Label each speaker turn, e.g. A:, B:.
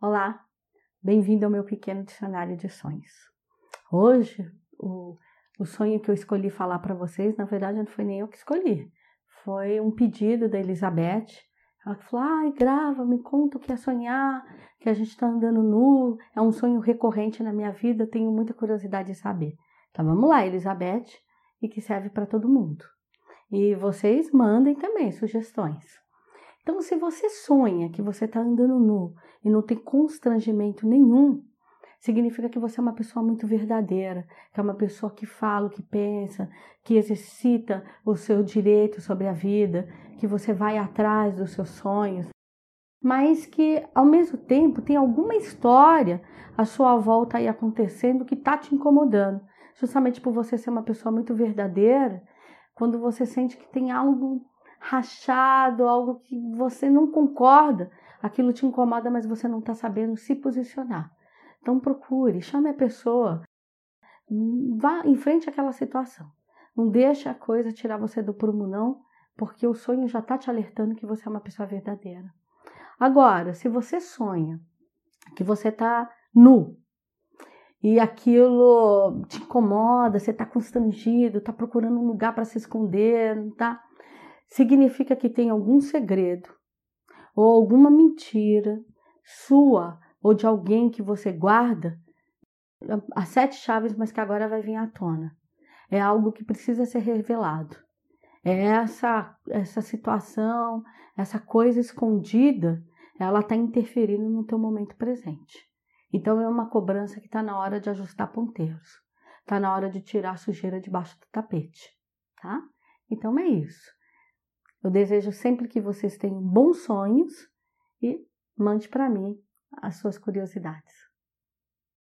A: Olá, bem-vindo ao meu pequeno dicionário de sonhos. Hoje, o, o sonho que eu escolhi falar para vocês, na verdade, não foi nem eu que escolhi, foi um pedido da Elizabeth. Ela falou: ai, grava, me conta o que é sonhar, que a gente está andando nu, é um sonho recorrente na minha vida, tenho muita curiosidade de saber. Então vamos lá, Elizabeth, e que serve para todo mundo. E vocês mandem também sugestões. Então, se você sonha que você está andando nu e não tem constrangimento nenhum, significa que você é uma pessoa muito verdadeira, que é uma pessoa que fala que pensa, que exercita o seu direito sobre a vida, que você vai atrás dos seus sonhos, mas que ao mesmo tempo tem alguma história à sua volta aí acontecendo que está te incomodando, justamente por você ser uma pessoa muito verdadeira. Quando você sente que tem algo rachado, algo que você não concorda, aquilo te incomoda, mas você não está sabendo se posicionar. Então procure, chame a pessoa, vá em frente àquela situação. Não deixe a coisa tirar você do prumo, não, porque o sonho já está te alertando que você é uma pessoa verdadeira. Agora, se você sonha que você está nu e aquilo te incomoda, você está constrangido, está procurando um lugar para se esconder, tá? Significa que tem algum segredo ou alguma mentira sua ou de alguém que você guarda as sete chaves, mas que agora vai vir à tona. É algo que precisa ser revelado. É essa essa situação, essa coisa escondida, ela está interferindo no teu momento presente. Então é uma cobrança que está na hora de ajustar ponteiros. Está na hora de tirar a sujeira debaixo do tapete, tá? Então é isso. Eu desejo sempre que vocês tenham bons sonhos e mande para mim as suas curiosidades.